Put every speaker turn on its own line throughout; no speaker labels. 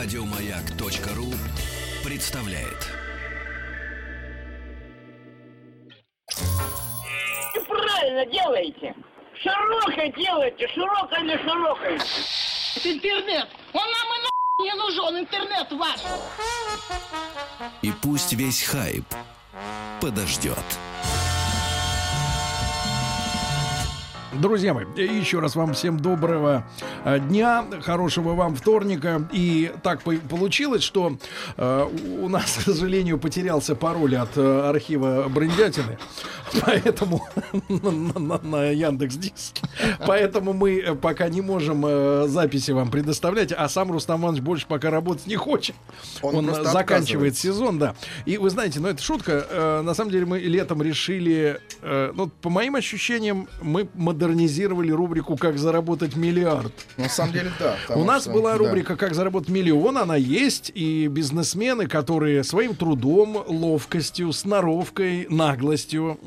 Радиомаяк.ру представляет.
И правильно делаете. Широкой делайте, широкой или широкой.
Интернет! Он нам и на не нужен, интернет ваш!
И пусть весь хайп подождет.
Друзья мои, еще раз вам всем доброго э, дня, хорошего вам вторника. И так по- получилось, что э, у нас, к сожалению, потерялся пароль от э, архива Брендятины, поэтому на, на- на Яндекс Диске. Поэтому мы пока не можем э, записи вам предоставлять, а сам Рустам Иванович больше пока работать не хочет.
Он
заканчивает сезон, да. И вы знаете, ну это шутка. э, на самом деле мы летом решили, э, ну по моим ощущениям, мы модернизировали рубрику «Как заработать миллиард».
На самом деле, да.
У нас
что-
была
да.
рубрика «Как заработать миллион», она есть, и бизнесмены, которые своим трудом, ловкостью, сноровкой, наглостью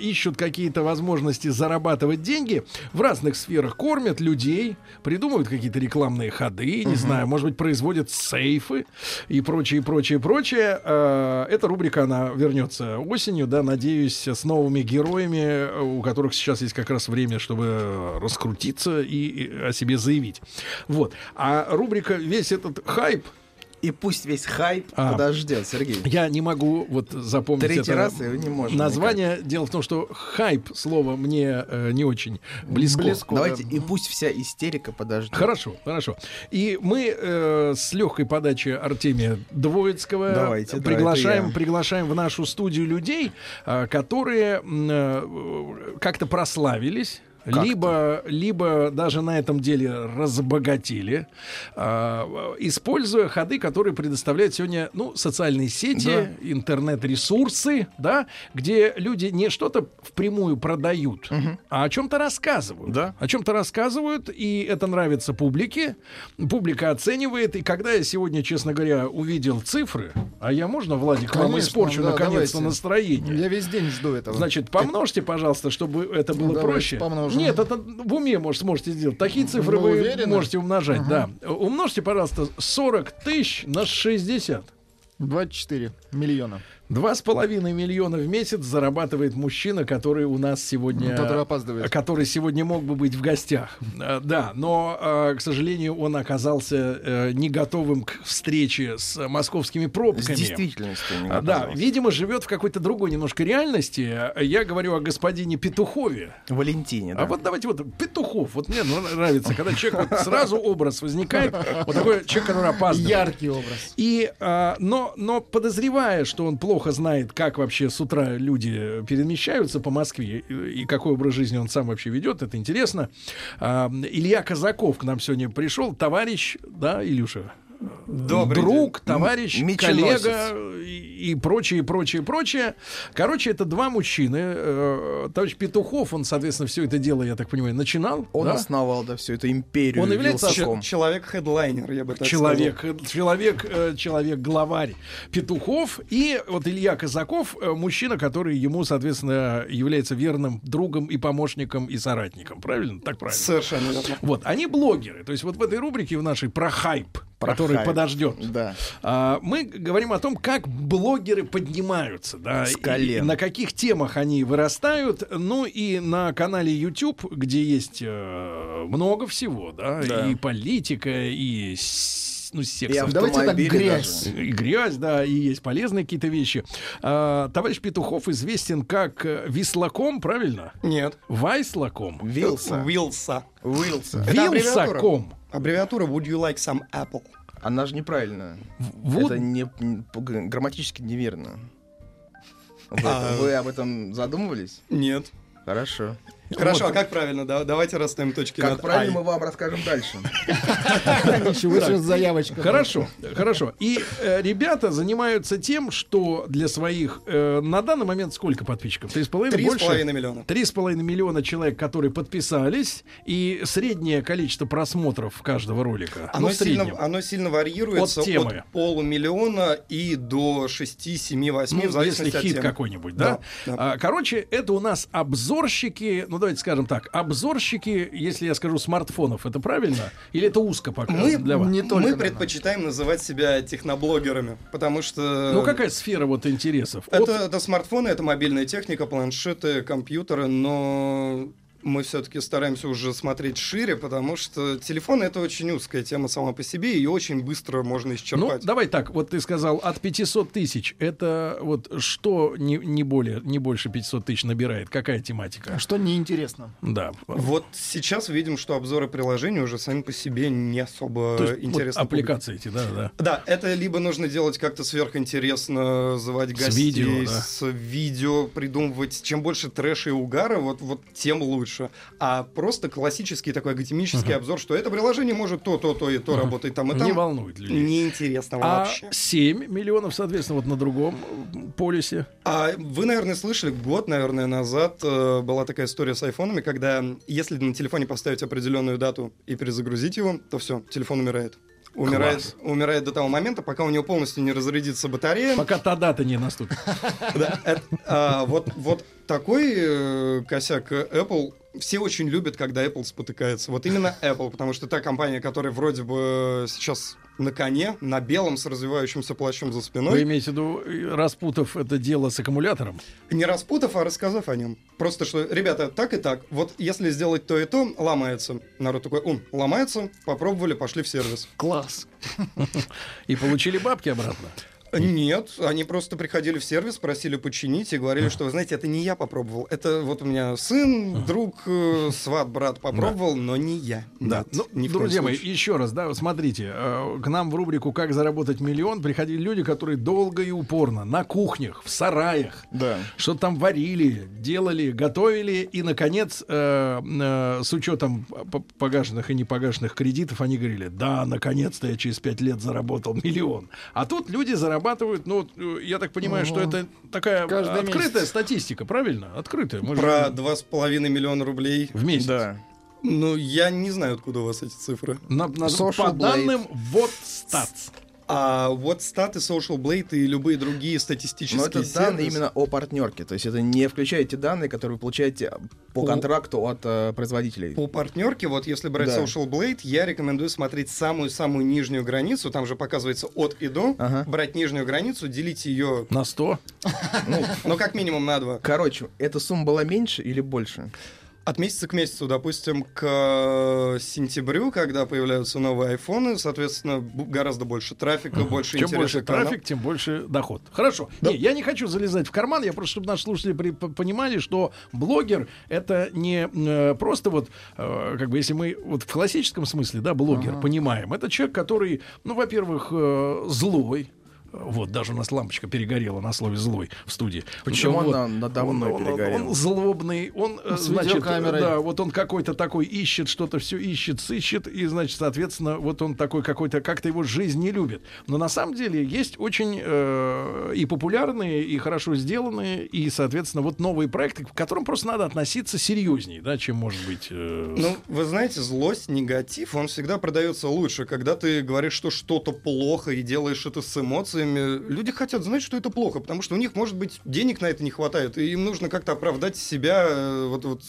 ищут какие-то возможности зарабатывать деньги, в разных сферах кормят людей, придумывают какие-то рекламные ходы, не знаю, может быть, производят сейфы и прочее, прочее, прочее. Э, Эта рубрика, она вернется осенью, да, надеюсь, с новыми героями, у которых сейчас есть как раз время, чтобы раскрутиться и о себе заявить. Вот. А рубрика «Весь этот хайп»
И пусть весь хайп
А.
подождет, Сергей.
Я не могу вот запомнить
Третий
это
раз и не можем
название. Дело в том, что хайп слово мне э, не очень близко.
Давайте, и пусть вся истерика подождет.
Хорошо, хорошо. И мы э, с легкой подачи Артемия Двоицкого
Давайте, да,
приглашаем,
я.
приглашаем в нашу студию людей, э, которые э, как-то прославились.
Как-то.
Либо, либо даже на этом деле разбогатели, э, используя ходы, которые предоставляют сегодня ну, социальные сети, интернет-ресурсы, да, где люди не что-то впрямую продают, а о чем-то рассказывают.
Да.
О чем-то рассказывают, и это нравится публике. Публика оценивает. И когда я сегодня, честно говоря, увидел цифры, а я можно, Владик, вам
Конечно,
испорчу
да,
наконец-то
давайте.
настроение?
Я весь день жду этого.
Значит, помножьте, пожалуйста, чтобы это было
Давайте
проще.
помножим.
Нет, это в уме может, сможете сделать. Такие цифры
Вы
вы,
уверены?
можете умножать, да. Умножьте, пожалуйста, 40 тысяч на 60.
24 миллиона.
Два с половиной миллиона в месяц зарабатывает мужчина, который у нас сегодня...
Который опаздывает.
Который сегодня мог бы быть в гостях. Э, Да, но, э, к сожалению, он оказался э, не готовым к встрече с московскими
С
пробками.
действительностью. не
А, Да, видимо, живет в какой-то другой немножко реальности. Я говорю о господине Петухове.
Валентине, да.
А вот давайте вот Петухов. Вот мне нравится, когда человек вот сразу образ возникает. Вот такой человек, который опаздывает.
Яркий образ.
И, а, но, но подозревая, что он плохо знает, как вообще с утра люди перемещаются по Москве и, и какой образ жизни он сам вообще ведет, это интересно. А, Илья Казаков к нам сегодня пришел, товарищ, да, Илюша?
Добрый
друг,
день.
товарищ,
М- меченосец.
коллега и, и прочее, прочее, прочее. Короче, это два мужчины. Э, товарищ Петухов, он, соответственно, все это дело, я так понимаю, начинал.
Он
да?
основал, да, всю эту империю.
Он является
Человек-хедлайнер, я бы так
человек, э, человек, э, человек главарь Петухов и вот Илья Казаков, э, мужчина, который ему, соответственно, является верным другом и помощником и соратником. Правильно? Так
сказал.
правильно.
Совершенно верно.
Вот, они блогеры. То есть вот в этой рубрике в нашей про хайп, который
хайп.
подождет.
Да.
А, мы говорим о том, как блогеры поднимаются, да,
С
и-
колен.
и на каких темах они вырастают. Ну и на канале YouTube, где есть э, много всего, да,
Да.
и политика, и ну, секс.
И
Давайте так грязь.
даже.
И грязь, да, и есть полезные какие-то вещи. А, товарищ Петухов известен как э, Вислаком, правильно?
Нет.
Вайслаком.
Вилса.
Вилса.
Вилса.
Вилсаком.
Аббревиатура Would you like some apple?
Она же неправильная.
Вот
Это не, грамматически неверно. Вы,
А.
вы об этом задумывались?
Нет.
Хорошо.
Хорошо, а как правильно? Да, давайте расставим точки
Как
над
правильно, мы вам расскажем дальше.
Еще выше заявочка.
Хорошо, хорошо. И э, ребята занимаются тем, что для своих э, на данный момент сколько подписчиков? Три с половиной?
Три с
Больше?
половиной миллиона.
Три с половиной миллиона человек, которые подписались, и среднее количество просмотров каждого ролика.
Оно,
ну,
сильно, оно сильно варьируется
От темы.
полумиллиона и до 6, 7, 8,
Ну,
в зависимости
если
от
хит какой-нибудь, да?
Да, да.
А, короче, это у нас обзорщики, ну давайте скажем так, обзорщики, если я скажу смартфонов, это правильно? Или это узко пока
Мы,
для вас?
не только,
мы предпочитаем называть себя техноблогерами, потому что...
Ну, какая сфера вот интересов? От-
Это, это смартфоны, это мобильная техника, планшеты, компьютеры, но мы все-таки стараемся уже смотреть шире, потому что телефон это очень узкая тема сама по себе, и очень быстро можно
Ну,
исчерпать.
давай так, вот ты сказал от 500 тысяч. Это вот что не, не более, не больше 500 тысяч набирает? Какая тематика?
А Что неинтересно.
Да.
Вот сейчас видим, что обзоры приложений уже сами по себе не особо
То есть вот
интересны. публике.
аппликации эти, да, да.
Да, это либо нужно делать как-то сверхинтересно, звать
С
гостей,
видео, да.
с видео, придумывать. Чем больше трэша и угара, вот, вот тем лучше. А просто классический такой академический обзор, что это приложение может то, то, то и то работать там и там.
Не волнует людей.
Неинтересно
А
вообще.
7 миллионов, соответственно, вот на другом полюсе.
А вы, наверное, слышали, год, наверное, назад э, была такая история с айфонами, когда если на телефоне поставить определенную дату и перезагрузить его, то все, телефон умирает. Умирает, умирает до того момента, пока у него полностью не разрядится батарея.
Пока та дата не наступит.
Да, а, вот, вот такой э, косяк Apple. Все очень любят, когда Apple спотыкается. Вот именно Apple, потому что та компания, которая вроде бы сейчас на коне, на белом с развивающимся плащом за
Вы
спиной,
имеете в виду, э, распутав это дело с аккумулятором?
не распутав, а рассказав о нем. Просто что, ребята, так и так. Вот если сделать то и то, ломается. Народ такой, ум, ломается, попробовали, пошли в сервис.
Класс.
И получили бабки обратно.
Нет, они просто приходили в сервис, просили починить и говорили, что, вы знаете, это не я попробовал. Это вот у меня сын, друг, э, сват, брат попробовал, но не я.
Да.
Нет,
Ну,
ни в коем
друзья мои, еще раз, да, смотрите, э, к нам в рубрику «Как заработать миллион» приходили люди, которые долго и упорно на кухнях, в сараях,
Да.
что там варили, делали, готовили, и, наконец, э, э, с учетом погашенных и непогашенных кредитов, они говорили, да, наконец-то я через пять лет заработал миллион. А тут люди зарабатывают, ну, вот, э, я так понимаю, что это такая
Каждый
открытая
месяц.
статистика, правильно? Открытая. Мы же
Про 2,5 миллиона рублей.
в месяц.
Да.
Ну, я не знаю, откуда у вас эти цифры.
На- на-
Social
по
Blade.
данным вот статс.
А вот статы Social Blade и любые другие статистические
Но это данные
сервисы-
именно о партнерке. То есть это не включает те данные, которые вы получаете по
О.
контракту от э, производителей.
По партнерке, вот если брать
Да.
Social Blade, я рекомендую смотреть самую-самую нижнюю границу, там же показывается от и до,
Ага.
брать нижнюю границу, делить ее,
На 100.
ну, как минимум на два.
Короче, эта сумма была меньше или больше?
От месяца к месяцу, допустим, к э, сентябрю, когда появляются новые айфоны, соответственно, гораздо больше трафика, больше
Чем больше трафик, тем больше доход. Хорошо. Не, я не хочу залезать в карман, я просто, чтобы наши слушатели при- понимали, что блогер это не э, просто вот, э, как бы, если мы вот в классическом смысле, да, блогер, понимаем, это человек, который, ну, во-первых, э, злой. Вот, даже у нас лампочка перегорела на слове «злой» в студии.
Почему
Вот.
она надо
Он-
мной
он,
перегорела?
он злобный, он, э,
С
значит,
видеокамерой.
да, вот он какой-то такой ищет, что-то все ищет, сыщет, и, значит, соответственно, вот он такой какой-то, как-то его жизнь не любит. Но на самом деле есть очень э, и популярные, и хорошо сделанные, и, соответственно, вот новые проекты, к которым просто надо относиться серьезнее, да, чем может быть. э,
Ну, вы знаете, злость, негатив, он всегда продается лучше. Когда ты говоришь, что что-то плохо и делаешь это с эмоциями, люди хотят знать, что это плохо, потому что у них, может быть, денег на это не хватает, и им нужно как-то оправдать себя, э, вот, вот,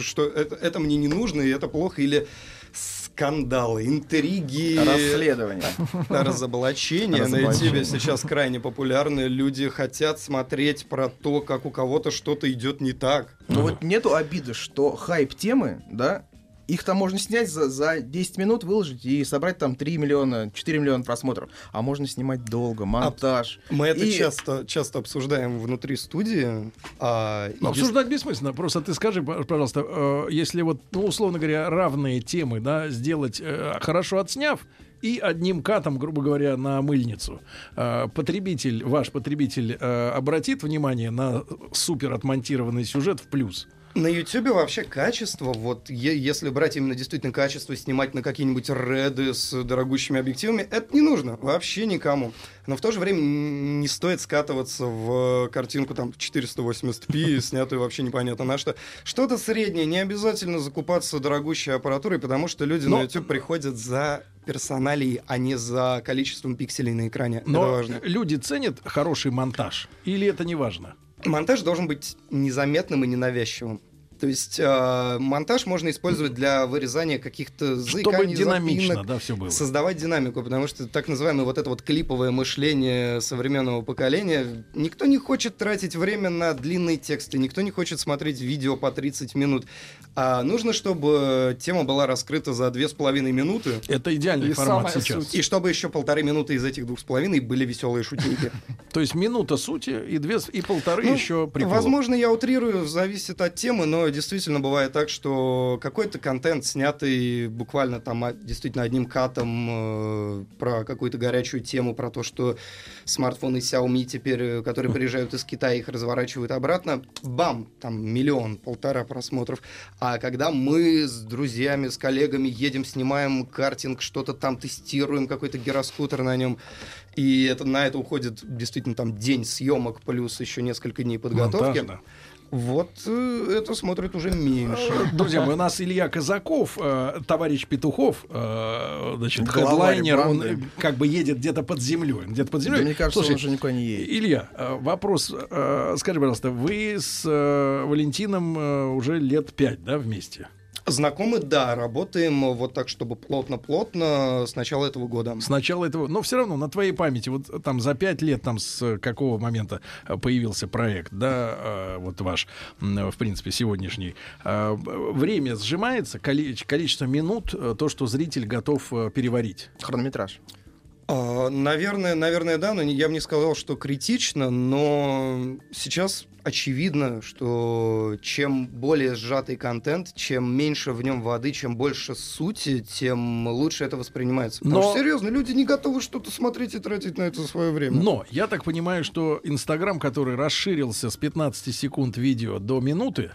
что это, это мне не нужно, и это плохо, или скандалы, интриги.
Расследование.
Разоблачения на. YouTube сейчас крайне популярны. Люди хотят смотреть про то, как у кого-то что-то идет не так.
Но вот нету обиды, что хайп темы, да, их там можно снять за, за 10 минут, выложить и собрать там 3 миллиона, 4 миллиона просмотров. А можно снимать долго, монтаж.
Мы это
И-
часто, часто обсуждаем внутри студии. а, и
Ну,
дис-
обсуждать бессмысленно. Просто ты скажи, пожалуйста, э, если вот, ну, условно говоря, равные темы, да, сделать э, хорошо отсняв и одним катом, грубо говоря, на мыльницу, э, потребитель, ваш потребитель э, обратит внимание на супер отмонтированный сюжет в плюс.
На YouTube вообще качество, вот е- если брать именно действительно качество, снимать на какие-нибудь реды с дорогущими объективами, это не нужно вообще никому. Но в то же время не стоит скатываться в картинку там 480p, снятую вообще непонятно на что. Что-то среднее, не обязательно закупаться дорогущей аппаратурой, потому что люди
Но-
на YouTube приходят за персоналией, а не за количеством пикселей на экране.
Но
Это важно.
люди ценят хороший монтаж или это не важно?
Монтаж должен быть незаметным и ненавязчивым. То есть э, монтаж можно использовать для вырезания каких-то
Чтобы
заиканий,
динамично,
запинок,
да, все было.
создавать динамику, потому что так называемое вот это вот клиповое мышление современного поколения, никто не хочет тратить время на длинные тексты, никто не хочет смотреть видео по 30 минут, а нужно, чтобы тема была раскрыта за две с половиной минуты,
Это идеальный
И
формат сейчас.
суть.
и чтобы еще полторы минуты из этих двух с половиной были веселые шутинки.
То есть минута сути и две с- и полторы
Ну,
еще приколов.
Возможно, я утрирую, зависит от темы, но действительно бывает так, что какой-то контент, снятый буквально там а, действительно одним катом э, про какую-то горячую тему, про то, что смартфоны Xiaomi теперь, э, которые приезжают из Китая, их разворачивают обратно, бам, там миллион, полтора просмотров. А когда мы с друзьями, с коллегами едем, снимаем картинг, что-то там тестируем, какой-то гироскутер на нем, и это, на это уходит действительно там день съемок плюс еще несколько дней подготовки.
Монтаж, да.
Вот э, это смотрит уже меньше.
Друзья мои, у нас Илья Казаков, э, товарищ Петухов, э, значит, хедлайнер, он как бы едет где-то под землей. Где-то под
Да,
землей.
мне кажется,
Слушай,
он уже никуда не едет.
Илья, вопрос. Скажи, пожалуйста, вы с Валентином уже лет пять, да, вместе?
Знакомы, да, работаем вот так, чтобы плотно-плотно с начала этого года.
С начала этого, но все равно на твоей памяти, вот там за пять лет, там с какого момента э, появился проект, да, э, вот ваш, в принципе, сегодняшний, э, время сжимается, коли- количество минут, то, что зритель готов переварить.
Хронометраж.
А, Наверное, наверное, да, но я бы не сказал, что критично, но сейчас очевидно, что чем более сжатый контент, чем меньше в нем воды, чем больше сути, тем лучше это воспринимается. Потому
Но-
что, серьезно, люди не готовы что-то смотреть и тратить на это свое время.
Но я так понимаю, что Инстаграм, который расширился с 15 секунд видео до минуты,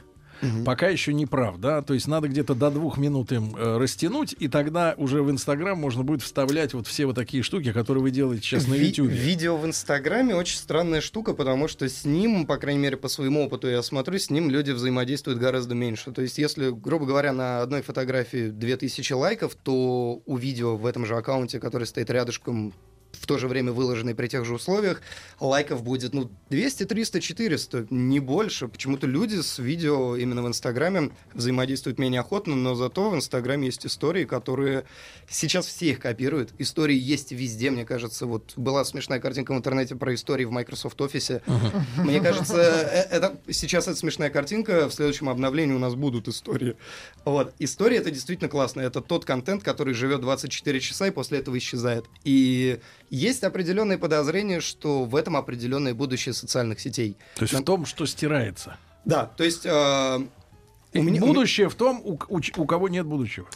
пока еще не прав, да, то есть надо где-то до двух минут им э, растянуть, и тогда уже в Инстаграм можно будет вставлять вот все вот такие штуки, которые вы делаете сейчас на
Ви-
Ютубе.
Видео в Инстаграме очень странная штука, потому что с ним, по крайней мере, по своему опыту я смотрю, с ним люди взаимодействуют гораздо меньше. То есть, если, грубо говоря, на одной фотографии 2000 лайков, то у видео в этом же аккаунте, который стоит рядышком, в то же время выложенный при тех же условиях, лайков будет, ну, 200, 300, 400, не больше. Почему-то люди с видео именно в Инстаграме взаимодействуют менее охотно, но зато в Инстаграме есть истории, которые сейчас все их копируют. Истории есть везде, мне кажется. Вот была смешная картинка в интернете про истории в Microsoft Office. Мне кажется, э- это, сейчас это смешная картинка, в следующем обновлении у нас будут истории. Вот. История это действительно классно. Это тот контент, который живет 24 часа и после этого исчезает. И есть определенные подозрения, что в этом определенное будущее социальных сетей.
То есть в том, что стирается.
Да, то есть э, у меня-
будущее в том, у, у у кого нет будущего.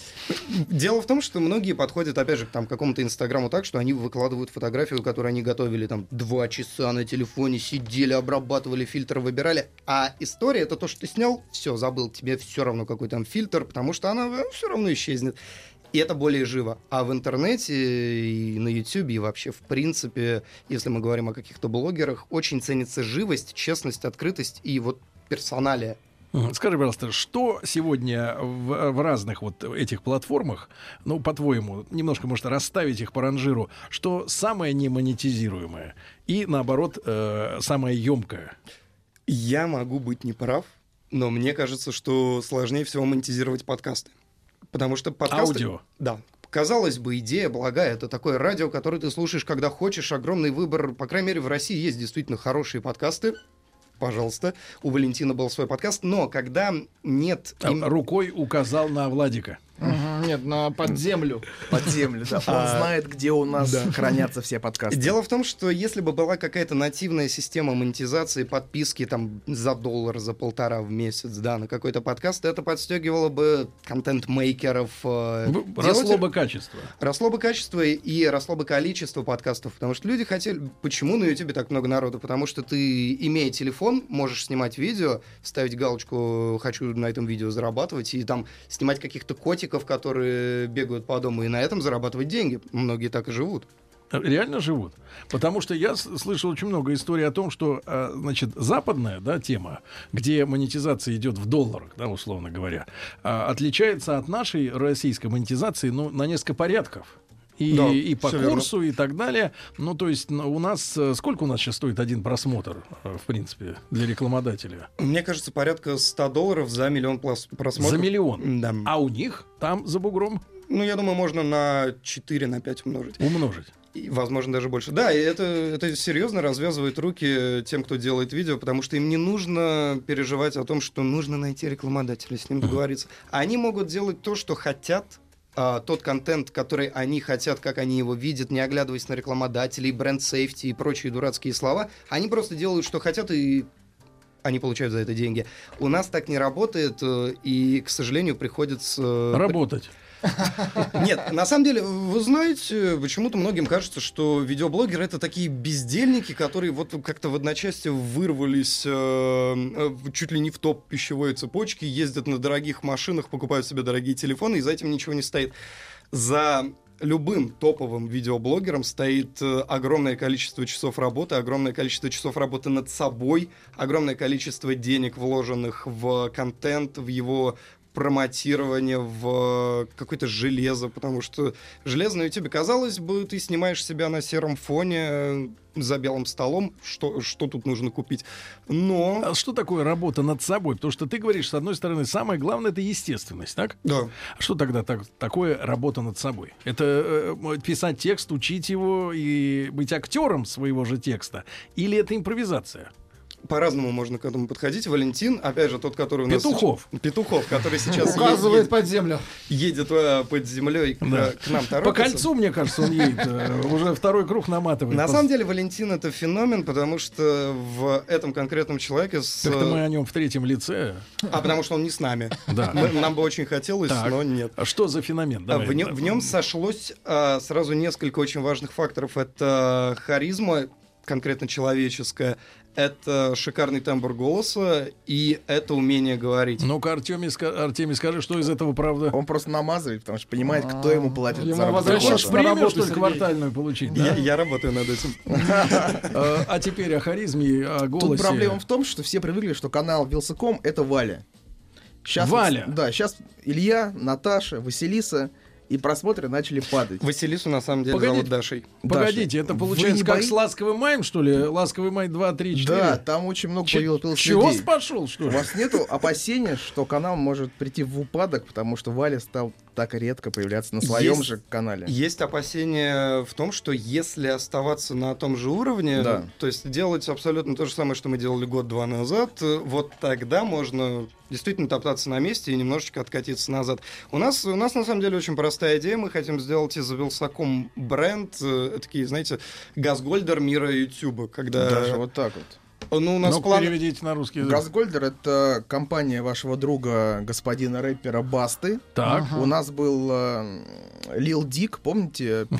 Дело в том, что многие подходят, опять же, к какому-то инстаграму так, что они выкладывают фотографию, которую они готовили там два часа на телефоне, сидели, обрабатывали, фильтр выбирали. А история это то, что ты снял, все, забыл, тебе все равно какой там фильтр, потому что она все равно исчезнет. И это более живо. А в интернете и на Ютубе, и вообще, в принципе, если мы говорим о каких-то блогерах, очень ценится живость, честность, открытость и вот персоналия.
Скажи, пожалуйста, что сегодня в, в разных вот этих платформах, ну, по-твоему, немножко, может, расставить их по ранжиру, что самое немонетизируемое и, наоборот, э, самое емкое?
Я могу быть неправ, но мне кажется, что сложнее всего монетизировать подкасты. Потому что подкасты...
Аудио.
Да. Казалось бы, идея благая. Это такое радио, которое ты слушаешь, когда хочешь. Огромный выбор. По крайней мере, в России есть действительно хорошие подкасты. Пожалуйста. У Валентина был свой подкаст. Но когда нет...
А,
им-
Рукой указал на Владика.
Нет, на под землю.
Под землю, да. Он знает, где у нас хранятся все подкасты.
Дело в том, что если бы была какая-то нативная система монетизации, подписки там за доллар, за полтора в месяц, да, на какой-то подкаст, это подстегивало бы контент-мейкеров. э,
Росло бы качество.
Росло бы качество и росло бы количество подкастов, потому что люди хотели... Почему на YouTube так много народу? Потому что ты, имея телефон, можешь снимать видео, ставить галочку «хочу на этом видео зарабатывать» и там снимать каких-то котиков, которые бегают по дому, и на этом зарабатывать деньги. Многие так и живут.
Реально живут. Потому что я слышал очень много историй о том, что, э, значит, западная да, тема, где монетизация идет в долларах, да, условно говоря, а, отличается от нашей российской монетизации ну, на несколько порядков. И,
Да,
и по
всё верно.
курсу, и так далее. Ну, то есть ну, у нас... э, Сколько у нас сейчас стоит один просмотр, э, в принципе, для рекламодателя?
Мне кажется, порядка 100 долларов за миллион просмотров.
За миллион.
Да.
А у них там за бугром
Ну, я думаю, можно на 4, на 5 умножить.
умножить.
И, возможно, даже больше. Да, и это, это серьезно развязывает руки тем, кто делает видео, потому что им не нужно переживать о том, что нужно найти рекламодателя, с ним договориться. Они могут делать то, что хотят, а, тот контент, который они хотят, как они его видят, не оглядываясь на рекламодателей, бренд-сейфти и прочие дурацкие слова. Они просто делают, что хотят, и они получают за это деньги. У нас так не работает, э, и, к сожалению, приходится... э,
Работать.
Нет, на самом деле, вы знаете, почему-то многим кажется, что видеоблогеры это такие бездельники, которые вот как-то в одночасье вырвались э, э, чуть ли не в топ пищевой цепочки, ездят на дорогих машинах, покупают себе дорогие телефоны, и за этим ничего не стоит. За любым топовым видеоблогером стоит э, огромное количество часов работы, огромное количество часов работы над собой, огромное количество денег, вложенных в контент, в его промотирование, в какое-то железо, потому что железо на YouTube, казалось бы, ты снимаешь себя на сером фоне э, за белым столом, что, что тут нужно купить. Но...
А что такое работа над собой? Потому что ты говоришь, с одной стороны, самое главное это естественность, так?
Да.
А что тогда так, такое работа над собой? Это э, писать текст, учить его и быть актером своего же текста? Или это импровизация?
По-разному можно к этому подходить. Валентин, опять же, тот, который у нас...
Петухов.
сейчас- Петухов, который сейчас
Указывает
едет,
под землю.
едет, э, под землей к,
Да.
к нам
По
торопится.
кольцу, мне кажется, он едет. э, Уже второй круг наматывает.
На самом деле Валентин это феномен, потому что в этом конкретном человеке с...
Так-то мы о нем в третьем лице.
А потому что он не с нами.
Да.
Мы- нам бы очень хотелось,
Так.
но нет.
А что за феномен? Давай.
В, нем, в нем сошлось а, сразу несколько очень важных факторов. Это харизма, конкретно человеческая, это шикарный тембр голоса и это умение говорить.
Ну-ка, Артемий, ска- Артемий, скажи, что из этого правда?
Он просто намазывает, потому что понимает, кто ему платит
Ему
за работу.
Хочешь премию, что ли, квартальную получить?
Я,
да?
я работаю над этим.
Э, А теперь о харизме, о голосе.
Тут проблема в том, что все привыкли, что канал Вилсаком это Валя. Щас
Валя?
да, сейчас Илья, Наташа, Василиса, и просмотры начали падать.
Василису на самом деле
Погодите.
зовут Дашей.
Погодите, это получается как
бои-
с ласковым маем, что ли? Ласковый май 2, 3, 4.
Да, там очень много
Ч-
появилось
Чего
людей.
пошел, что
У
ли?
вас нету опасения, что канал может прийти в упадок, потому что Валя стал так редко появляться на своем
Есть-
же канале?
Есть опасение в том, что если оставаться на том же уровне,
Да.
то есть делать абсолютно то же самое, что мы делали год-два назад, вот тогда можно действительно топтаться на месте и немножечко откатиться назад. У нас, у нас на самом деле очень простая идея. Мы хотим сделать из Вилсаком бренд, э, такие, знаете, газгольдер мира Ютуба, когда...
Даже вот так вот.
Ну, у нас
Ну,
план...
переведите на русский язык.
Газгольдер это компания вашего друга, господина рэпера Басты.
Так.
У нас был э, Лил Дик, помните? Э,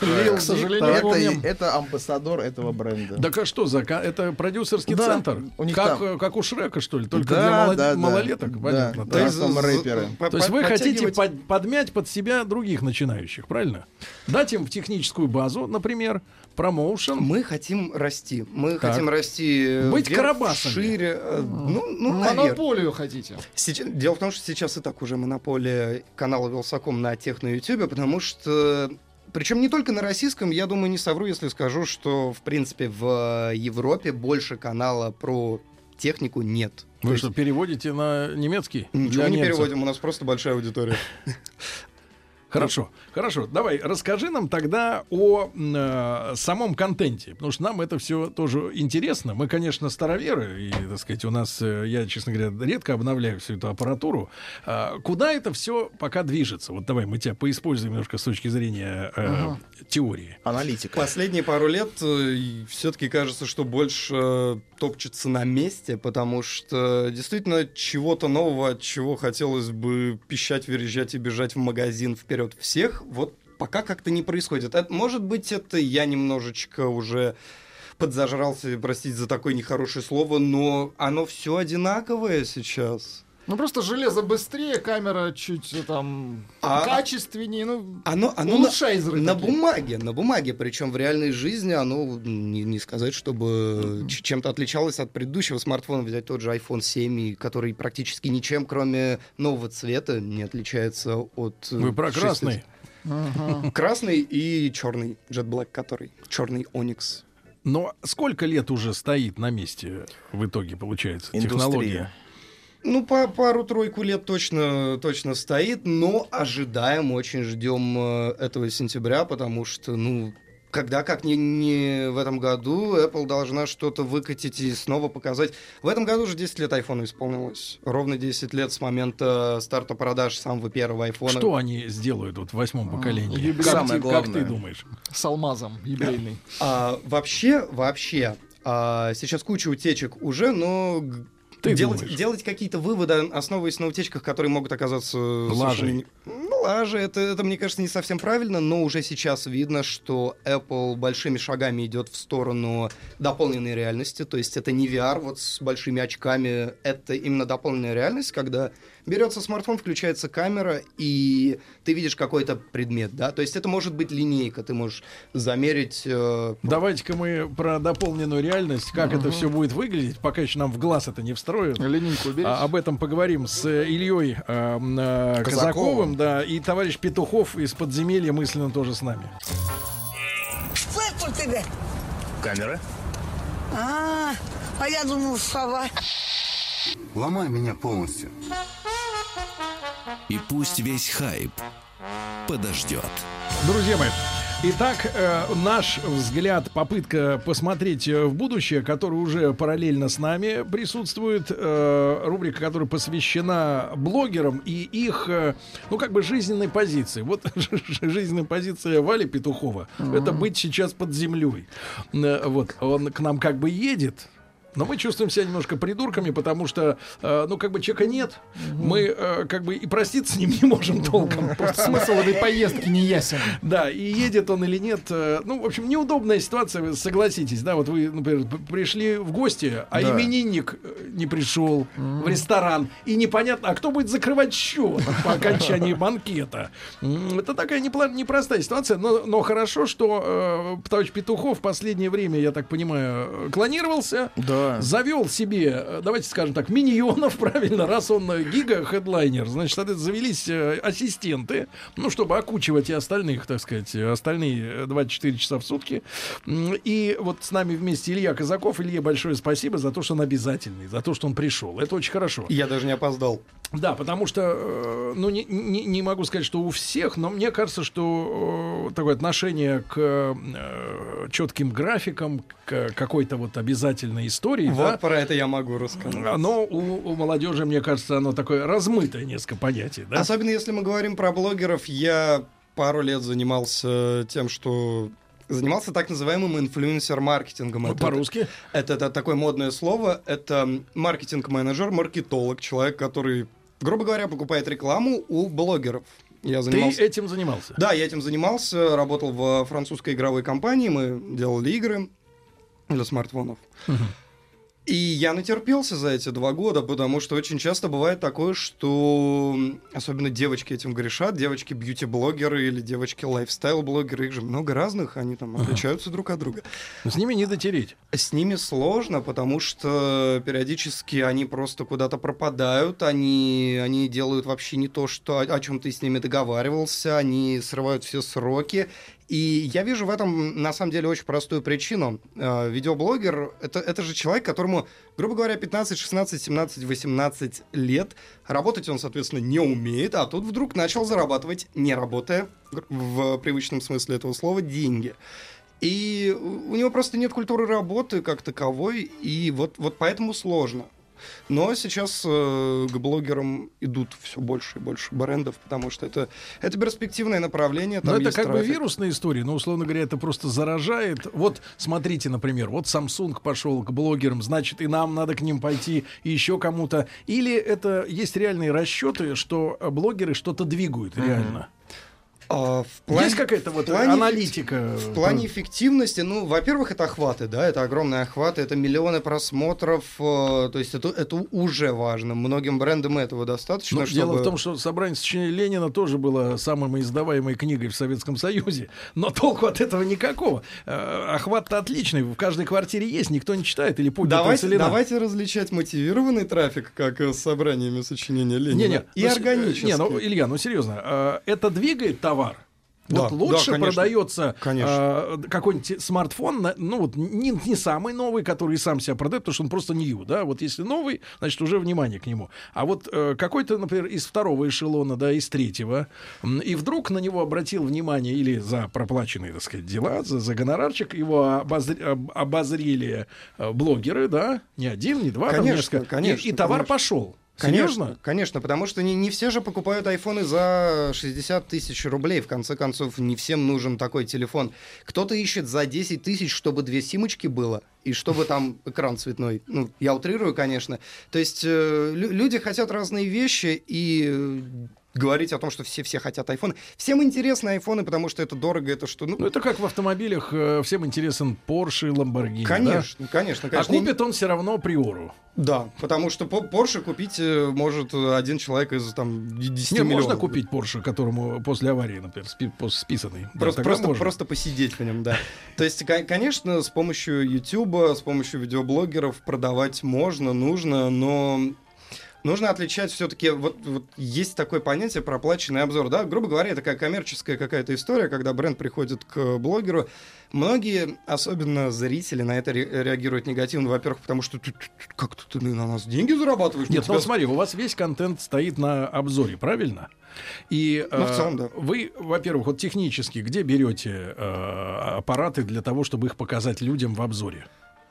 Э,
к сожалению,
это, амбассадор этого бренда.
Так а что за... Это продюсерский
Да,
центр? как, у Шрека, что ли? Только
Да,
для мало-
да, да.
малолеток?
Да.
Понятно.
То есть-
вы хотите подмять под себя других начинающих, правильно? Дать им в техническую базу, например, промоушен.
Мы хотим расти. Мы
Так.
хотим расти э,
Быть
вверх,
Карабасами.
шире. э, Ну, ну, наверное.
Монополию хотите.
Сейчас- дело в том, что сейчас и так уже монополия канала Вилсаком на тех на Ютубе, потому что причем не только на российском, я думаю, не совру, если скажу, что, в принципе, в Европе больше канала про технику нет. То
Вы
есть
что, переводите на немецкий?
Ничего
Для
не
немцев?
переводим, у нас просто большая аудитория.
Хорошо, хорошо. Давай, расскажи нам тогда о э, самом контенте, потому что нам это все тоже интересно. Мы, конечно, староверы, и, так сказать, у нас, э, я, честно говоря, редко обновляю всю эту аппаратуру. А, куда это все пока движется? Вот давай мы тебя поиспользуем немножко с точки зрения э, теории.
Аналитика.
Последние пару лет все-таки кажется, что больше э, топчется на месте, потому что действительно чего-то нового, от чего хотелось бы пищать, верещать и бежать в магазин вперед всех, вот пока как-то не происходит. Это, может быть, это я немножечко уже подзажрался, простите за такое нехорошее слово, но оно все одинаковое сейчас.
Ну просто железо быстрее, камера чуть э, там
А-
качественнее. Ну,
Оно, оно
улучшайзеры
на, на бумаге, на бумаге, причем в реальной жизни оно не, не сказать, чтобы ч- чем-то отличалось от предыдущего смартфона. Взять тот же iPhone 7, и который практически ничем, кроме нового цвета, не отличается от... э,
Вы про
6.
красный.
Красный и черный Jet Black, который черный Onyx.
Но сколько лет уже стоит на месте в итоге, получается,
Индустрия.
технология?
Ну, по пару-тройку лет точно, точно стоит, но ожидаем, очень ждем э, этого сентября, потому что, ну, когда, как не, не в этом году, Apple должна что-то выкатить и снова показать. В этом году уже 10 лет iPhone исполнилось. Ровно 10 лет с момента старта продаж самого первого iPhone.
Что они сделают вот в восьмом поколении?
юбилей.
Как,
Самое
ты, как ты
главное.
думаешь?
С алмазом юбилейный.
А, вообще, вообще, а, сейчас куча утечек уже, но
Ты
делать,
думаешь?
делать какие-то выводы, основываясь на утечках, которые могут оказаться...
Лажей.
совершенно Ну, лажи, это, это, мне кажется, не совсем правильно, но уже сейчас видно, что Apple большими шагами идет в сторону дополненной реальности, то есть это не VR вот с большими очками, это именно дополненная реальность, когда берется смартфон, включается камера, и ты видишь какой-то предмет, да, то есть это может быть линейка, ты можешь замерить... э,
Давайте-ка мы про дополненную реальность, как это все будет выглядеть, пока еще нам в глаз это не встроят.
Убери.
А, об этом поговорим с э, Ильей э, м, э, Казаковым,
Казаковым.
да, и товарищ Петухов из подземелья мысленно тоже с нами.
Что это у тебя?
Камера?
А, а я думал, сова.
Ломай меня полностью.
И пусть весь хайп подождет.
Друзья мои, итак, э, наш взгляд, попытка посмотреть э, в будущее, который уже параллельно с нами присутствует, э, рубрика, которая посвящена блогерам и их, э, ну, как бы жизненной позиции. Вот жизненная позиция Вали Петухова, это быть сейчас под землей. Вот, он к нам как бы едет, но мы чувствуем себя немножко придурками, потому что, э, ну, как бы человека нет. Мы, э, как бы, и проститься с ним не можем толком. Просто
Смысл этой поездки не ясен.
да, и едет он или нет. э, Ну, в общем, неудобная ситуация, вы согласитесь, да, вот вы, например, пришли в гости, а
Да.
именинник э, не пришел в ресторан, и непонятно, а кто будет закрывать счет по окончании банкета. Это такая непростая ситуация, но, но хорошо, что э, товарищ Петухов в последнее время, я так понимаю, э, клонировался,
Да.
Завел себе, э, давайте скажем так, миньонов, правильно, раз он э, гига-хедлайнер, значит, соответственно, завелись э, ассистенты, ну, чтобы окучивать и остальных, так сказать, остальные э, 24 часа в сутки. И вот с нами вместе Илья Казаков. Илье большое спасибо за то, что он обязательный, за то, что он пришел. Это очень хорошо.
Я даже не опоздал.
Да, потому что, э, ну, не, не, не могу сказать, что у всех, но мне кажется, что э, такое отношение к э, четким графикам, к какой-то вот обязательной истории,
Вот
да,
про это я могу рассказать.
оно у, у молодежи, мне кажется, оно такое размытое несколько понятий, да?
Особенно если мы говорим про блогеров, я пару лет занимался тем, что занимался так называемым инфлюенсер-маркетингом.
Ну, По-русски.
Это, это такое модное слово. Это маркетинг-менеджер, маркетолог, человек, который, грубо говоря, покупает рекламу у блогеров. Я
Ты
занимался...
этим занимался?
Да, я этим занимался, работал в французской игровой компании, мы делали игры для смартфонов. И я натерпелся за эти два года, потому что очень часто бывает такое, что особенно девочки этим грешат, девочки бьюти-блогеры или девочки лайфстайл-блогеры, их же много разных, они там отличаются друг от друга.
С ними не дотереть.
С ними сложно, потому что периодически они просто куда-то пропадают, они, они делают вообще не то, что, о, о чем ты с ними договаривался, они срывают все сроки. И я вижу в этом, на самом деле, очень простую причину. Э, Видеоблогер это, это же человек, которому, грубо говоря, 15, 16, 17, 18 лет. Работать он, соответственно, не умеет, а тут вдруг начал зарабатывать, не работая, в привычном смысле этого слова, деньги. И у него просто нет культуры работы как таковой, и вот, вот поэтому сложно. Но сейчас э, к блогерам идут все больше и больше брендов, потому что это, это перспективное направление.
Но
там
это как бы
трафик.
вирусная история, но, условно говоря, это просто заражает. Вот, смотрите, например, вот Samsung пошел к блогерам, значит, и нам надо к ним пойти, и еще кому-то. Или это есть реальные расчеты, что э, блогеры что-то двигают реально?
А, в плане-
Есть какая-то вот
плане
аналитика?
В плане эффективности, ну, во-первых, это охваты, да, это огромные охваты, это миллионы просмотров, э, то есть это, это уже важно. Многим брендам этого достаточно,
Ну,
чтобы...
Дело в том, что собрание сочинений Ленина тоже было самой издаваемой книгой в Советском Союзе, но толку от этого никакого. Э, Охват-то отличный, в каждой квартире есть, никто не читает или поднятая
Давайте, давайте различать мотивированный трафик, как э, с собраниями сочинения Ленина,
Не-не,
и
ну,
органический.
Не, ну, Илья, ну серьезно, э, это двигает товар? Вот
Да,
лучше
да, конечно.
продается
Конечно.
э, какой-нибудь смартфон, ну вот не, не самый новый, который сам себя продает, потому что он просто new, да. Вот если новый, значит уже внимание к нему. А вот э, какой-то, например, из второго эшелона, да, из третьего, и вдруг на него обратил внимание или за проплаченные, так сказать, дела, за, за гонорарчик его обозр- об- обозрели э, блогеры, да, не один, не два, там
Конечно,
несколько. И-
конечно,
и, товар
конечно.
пошел.
Конечно,
Серьезно?
конечно, потому что не, не все же покупают айфоны за 60 тысяч рублей. В конце концов, не всем нужен такой телефон. Кто-то ищет за 10 тысяч, чтобы две симочки было, и чтобы там экран цветной. Ну, я утрирую, конечно. То есть э, лю- люди хотят разные вещи, и э, говорить о том, что все все хотят айфоны. Всем интересны айфоны, потому что это дорого, это что... Ну,
Ну, это как в автомобилях, э, всем интересен Porsche и Lamborghini. да?
конечно, конечно,
А
конечно.
купит он все равно Приору.
Да, потому что Porsche купить э, может один человек из там 10
Не,
миллионов.
можно купить Porsche, которому после аварии, например, спи- списанный. Да,
Просто,
тогда
просто,
можно.
просто посидеть в нем, да. То есть, ко- конечно, с помощью YouTube, с помощью видеоблогеров продавать можно, нужно, но нужно отличать все-таки, вот, вот есть такое понятие проплаченный обзор, да, грубо говоря, это такая коммерческая какая-то история, когда бренд приходит к блогеру, многие, особенно зрители, на это ре- реагируют негативно, во-первых, потому что ты, ты- ты- как-то ты на нас деньги зарабатываешь,
Нет,
У тебя
ну смотри, у вас весь контент стоит на обзоре, правильно? И
Ну, в
э,
целом, да.
вы, во-первых, вот технически, где берете э, аппараты для того, чтобы их показать людям в обзоре?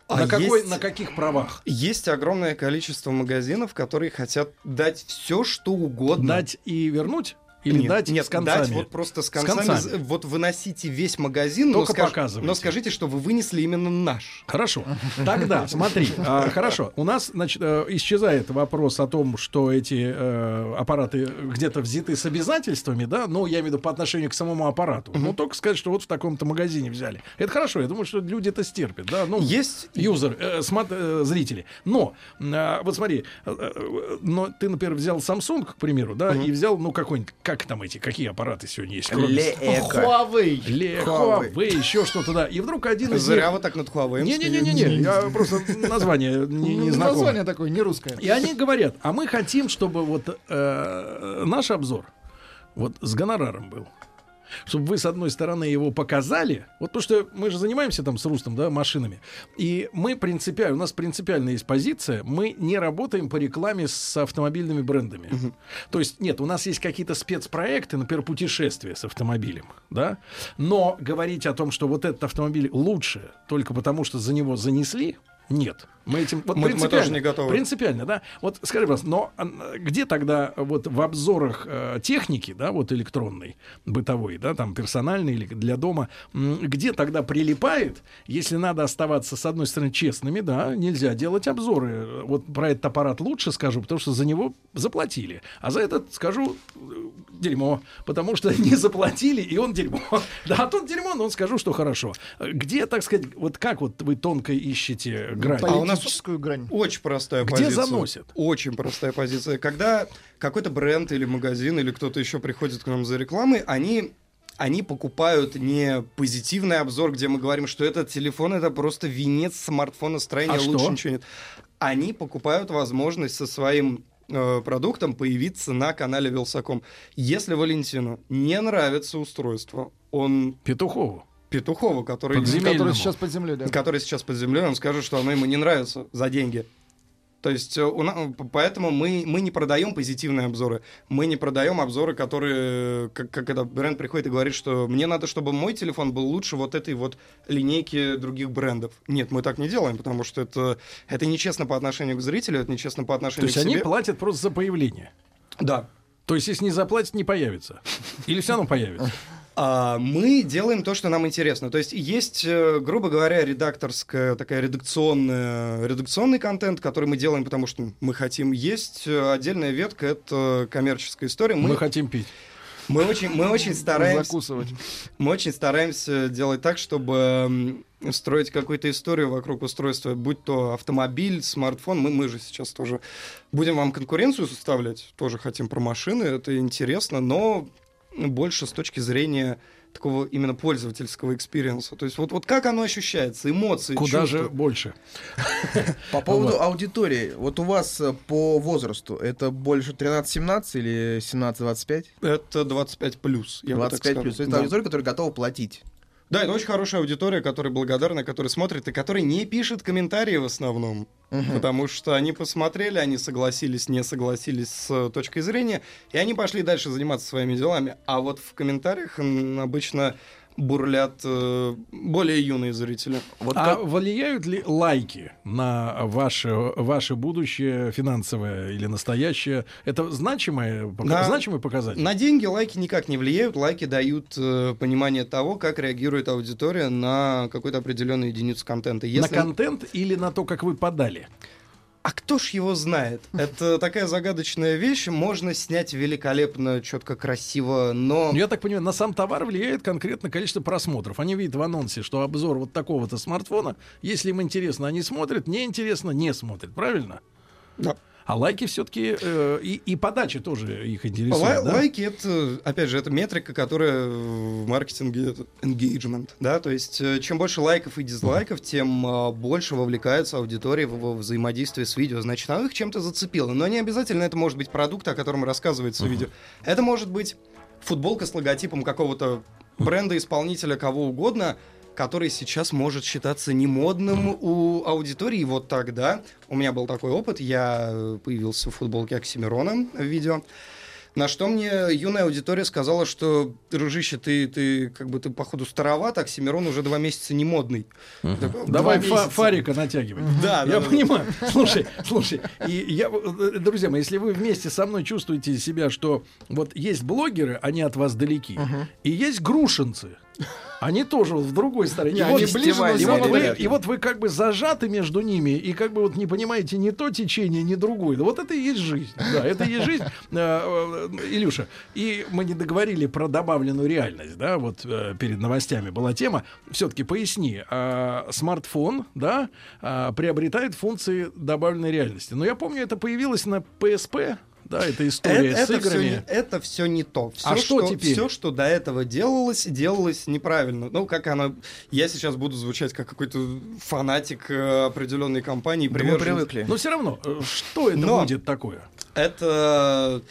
А
на, какой,
есть-
на каких правах?
Есть огромное количество магазинов, которые хотят дать все, что угодно.
Дать и вернуть? Или
нет,
дать
нет,
с концами?
дать вот просто с
С
концами.
концами.
з- Вот выносите весь магазин, но,
Только
скаж-
показывайте.
но скажите, что вы вынесли именно наш.
Хорошо. Тогда, смотри, а, хорошо. У нас, значит, э, исчезает вопрос о том, что эти э, аппараты где-то взяты с обязательствами, да, ну, я имею в виду по отношению к самому аппарату. Ну, только сказать, что вот в таком-то магазине взяли. Это хорошо, я думаю, что люди это стерпят, да, ну,
Есть
юзер, э, смат- э, зрители. Но, э, вот смотри, э, э, но ты, например, взял Samsung, к примеру, да, и взял, ну, какой-нибудь, как там эти, какие аппараты сегодня есть? кроме-.
Huawei.
Ле-
Huawei.
Еще что-то, да. И вдруг один из
Зря вы так над Huawei.
не-не-не-не, я просто название не, не знакомо.
Название такое, не русское.
И они говорят, а мы хотим, чтобы вот э, наш обзор вот с гонораром был. Чтобы вы, с одной стороны, его показали. Вот то, что мы же занимаемся там с Рустом, да, машинами. И мы принципиально, у нас принципиально есть позиция, мы не работаем по рекламе с автомобильными брендами. То есть, нет, у нас есть какие-то спецпроекты, например, путешествия с автомобилем, да. Но говорить о том, что вот этот автомобиль лучше только потому, что за него занесли, нет. Мы этим вот
Мы- мы тоже не готовы.
Принципиально, да. Вот скажи, пожалуйста, но а, где тогда вот в обзорах э, техники, да, вот электронной, бытовой, да, там персональной или для дома, где тогда прилипает, если надо оставаться, с одной стороны, честными, да, нельзя делать обзоры. Вот про этот аппарат лучше скажу, потому что за него заплатили. А за этот скажу э, дерьмо, потому что не заплатили, и он дерьмо. Да, а тут дерьмо, но он скажу, что хорошо. Где, так сказать, вот как вот вы тонко ищете грань?
А у нас
Политическую грань.
Очень простая
Где
позиция.
заносят?
Очень простая позиция. Когда какой-то бренд или магазин или кто-то еще приходит к нам за рекламой, они они покупают не позитивный обзор, где мы говорим, что этот телефон это просто венец смартфона-строения,
А
лучше
что?
ничего нет. Они покупают возможность со своим э, продуктом появиться на канале Вилсаком. Если Валентину не нравится устройство, он
Петухову.
Петухова, который.
Который сейчас под землей, да.
который сейчас под землей, он скажет, что оно ему не нравится за деньги. То есть, э, у на- поэтому мы, мы не продаем позитивные обзоры. Мы не продаем обзоры, которые, как, как когда бренд приходит и говорит, что мне надо, чтобы мой телефон был лучше вот этой вот линейки других брендов. Нет, мы так не делаем, потому что это, это нечестно по отношению к зрителю, это нечестно по
То
отношению
есть
к
они
себе.
платят просто за появление.
Да.
То есть, если не заплатят, не появится. Или все равно появится.
А, мы делаем то, что нам интересно. То есть есть, э, грубо говоря, редакторская такая редакционная, редакционный контент, который мы делаем, потому что мы хотим. Есть отдельная ветка, это коммерческая история.
Мы
Мы,
хотим пить.
мы очень, мы очень стараемся,
Закусывать.
мы очень стараемся делать так, чтобы строить какую-то историю вокруг устройства, будь то автомобиль, смартфон. Мы, мы же сейчас тоже будем вам конкуренцию составлять, тоже хотим про машины, это интересно, но больше с точки зрения такого именно пользовательского experience а. То есть вот, вот как оно ощущается, эмоции,
Куда
чувства.
же больше?
По поводу аудитории. Вот у вас э, по возрасту это больше 13-17 или 17-25?
Это 25 плюс. я бы так
25
сказал.
плюс. Это аудитория, которая готова платить.
Да, это очень хорошая аудитория, которая благодарна, которая смотрит и которая не пишет комментарии в основном. Потому что они посмотрели, они согласились, не согласились с э, точкой зрения, и они пошли дальше заниматься своими делами. А вот в комментариях обычно бурлят э, более юные зрители.
Вот
А
как-
влияют ли лайки на ваше, ваше будущее, финансовое или настоящее? Это значимое,
Да.
значимый показатель?
На деньги лайки никак не влияют. Лайки дают э, понимание того, как реагирует аудитория на какую-то определенную единицу контента.
На
Если-
контент или на то, как вы подали?
А кто ж его знает? Это такая загадочная вещь. Можно снять великолепно, четко, красиво, но...
Ну, Я так понимаю, на сам товар влияет конкретно количество просмотров. Они видят в анонсе, что обзор вот такого-то смартфона. Если им интересно, они смотрят, не интересно, не смотрят. Правильно?
Да.
А лайки все-таки и, и подача тоже их
Лай-
интересует. да?
Лайки это, опять же, это метрика, которая в маркетинге это engagement, да, то есть э, чем больше лайков и дизлайков, тем а, больше вовлекается аудитория в, во взаимодействие с видео. Значит, оно их чем-то зацепило. Но не обязательно это может быть продукт, о котором рассказывается видео. Это может быть футболка с логотипом какого-то бренда, исполнителя, кого угодно, который сейчас может считаться немодным у аудитории. И вот тогда у меня был такой опыт. Я э, появился в футболке Оксимирона в видео. На что мне юная аудитория сказала, что, дружище, ты, ты как бы ты, походу, староват, Оксимирон уже два месяца не модный. Такой,
Давай
«Два
фа-
месяца».
фарика натягивай.
Да,
я
да, да.
понимаю. Слушай, слушай, и я, э, друзья мои, если вы вместе со мной чувствуете себя, что вот есть блогеры, они от вас далеки, и есть грушинцы. Они тоже вот в другой стороне.
Не,
И
они
вот,
ближе, но
и, вот вы, и вот вы как бы зажаты между ними, и как бы вот не понимаете ни то течение, ни другое. Вот это и есть жизнь. Да, это и есть жизнь. Э, э, Илюша, и мы не договорили про добавленную реальность, да, вот э, перед новостями была тема. Все-таки поясни, а, смартфон, да, а, приобретает функции добавленной реальности. Но я помню, это появилось на PSP, да, это история
это,
с
это, все
играми.
не, это все не то. Все,
А что теперь?
Все, что до этого делалось, делалось неправильно. Ну, как она... Я сейчас буду звучать как какой-то фанатик э, определенной компании.
Да мы привыкли.
Но все равно, э, что это
Но-
будет такое?
Это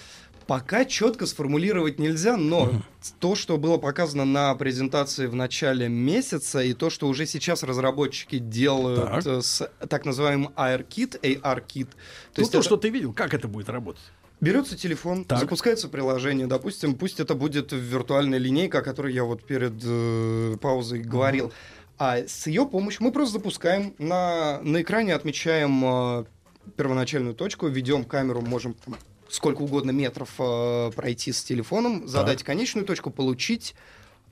пока четко сформулировать нельзя, но то, что было показано на презентации в начале месяца, и то, что уже сейчас разработчики делают
Так.
э, с так называемым AR-кит, AR-кит. То
Ну, то,
это-
что ты видел, как это будет работать?
Берется телефон,
Так.
запускается приложение, допустим, пусть это будет виртуальная линейка, о которой я вот перед э, паузой говорил. А с ее помощью мы просто запускаем на, на экране, отмечаем э, первоначальную точку, ведем камеру, можем там, сколько угодно метров э, пройти с телефоном, задать конечную точку, получить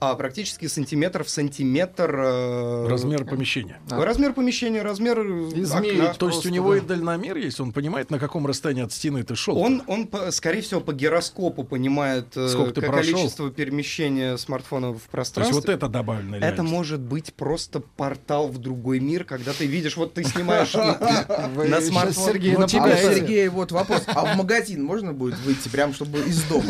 а, практически сантиметр в сантиметр э,
Размер помещения.
размер помещения, размер
Измерить
окна.
То есть у него
да.
и дальномер есть, он понимает, на каком расстоянии от стены ты шел.
Он, он, скорее всего, по гироскопу понимает э,
Сколько ты
количество перемещения смартфона в
То есть
пространстве.
вот это добавленная
это
реальность.
может быть просто портал в другой мир, когда ты видишь, вот ты снимаешь на-
Вы
на смартфон.
А,
это-
Сергей, вот вопрос. А в магазин можно будет выйти прям, чтобы из дома?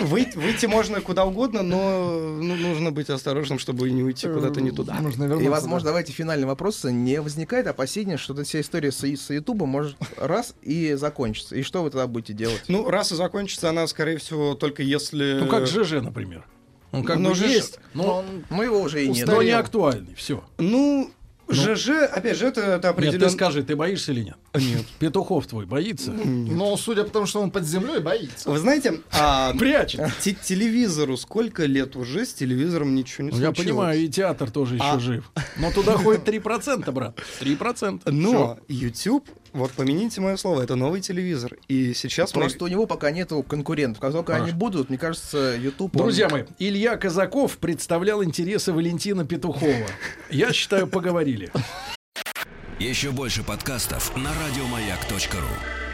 Выйти можно куда угодно, но ну, нужно быть осторожным, чтобы не уйти куда-то не туда.
Нужно вернуться.
И, возможно,
да.
давайте финальный вопрос. Не возникает опасения, что эта вся история с, с Ютубом может раз и закончиться? И что вы тогда будете делать?
Ну, раз и закончится она, скорее всего, только если...
Ну как ЖЖ, например. Он как
Ну,
бы
ЖЖ
есть, но,
Ну, его уже и нет.
но не актуальный. Все.
Ну, ЖЖ, опять же, это, это
Нет, ты
определенно...
скажи, ты боишься или нет?
Нет.
Петухов твой боится?
Но судя по тому, что он под землей боится.
Вы знаете, а,
Прячет.
те- телевизору сколько лет уже с телевизором ничего не
Ну, Я
случилось.
понимаю, и театр тоже еще
А-
жив. Но туда ходит 3%, брат. 3%.
Но YouTube, вот помяните мое слово, это новый телевизор. И сейчас мы-
Просто у него пока нету конкурентов. Как только они
Хорошо.
будут, мне кажется, YouTube... он-
Друзья мои, Илья Казаков представлял интересы Валентина Петухова. Я считаю, поговорили.
Еще больше подкастов на радиомаяк.ру.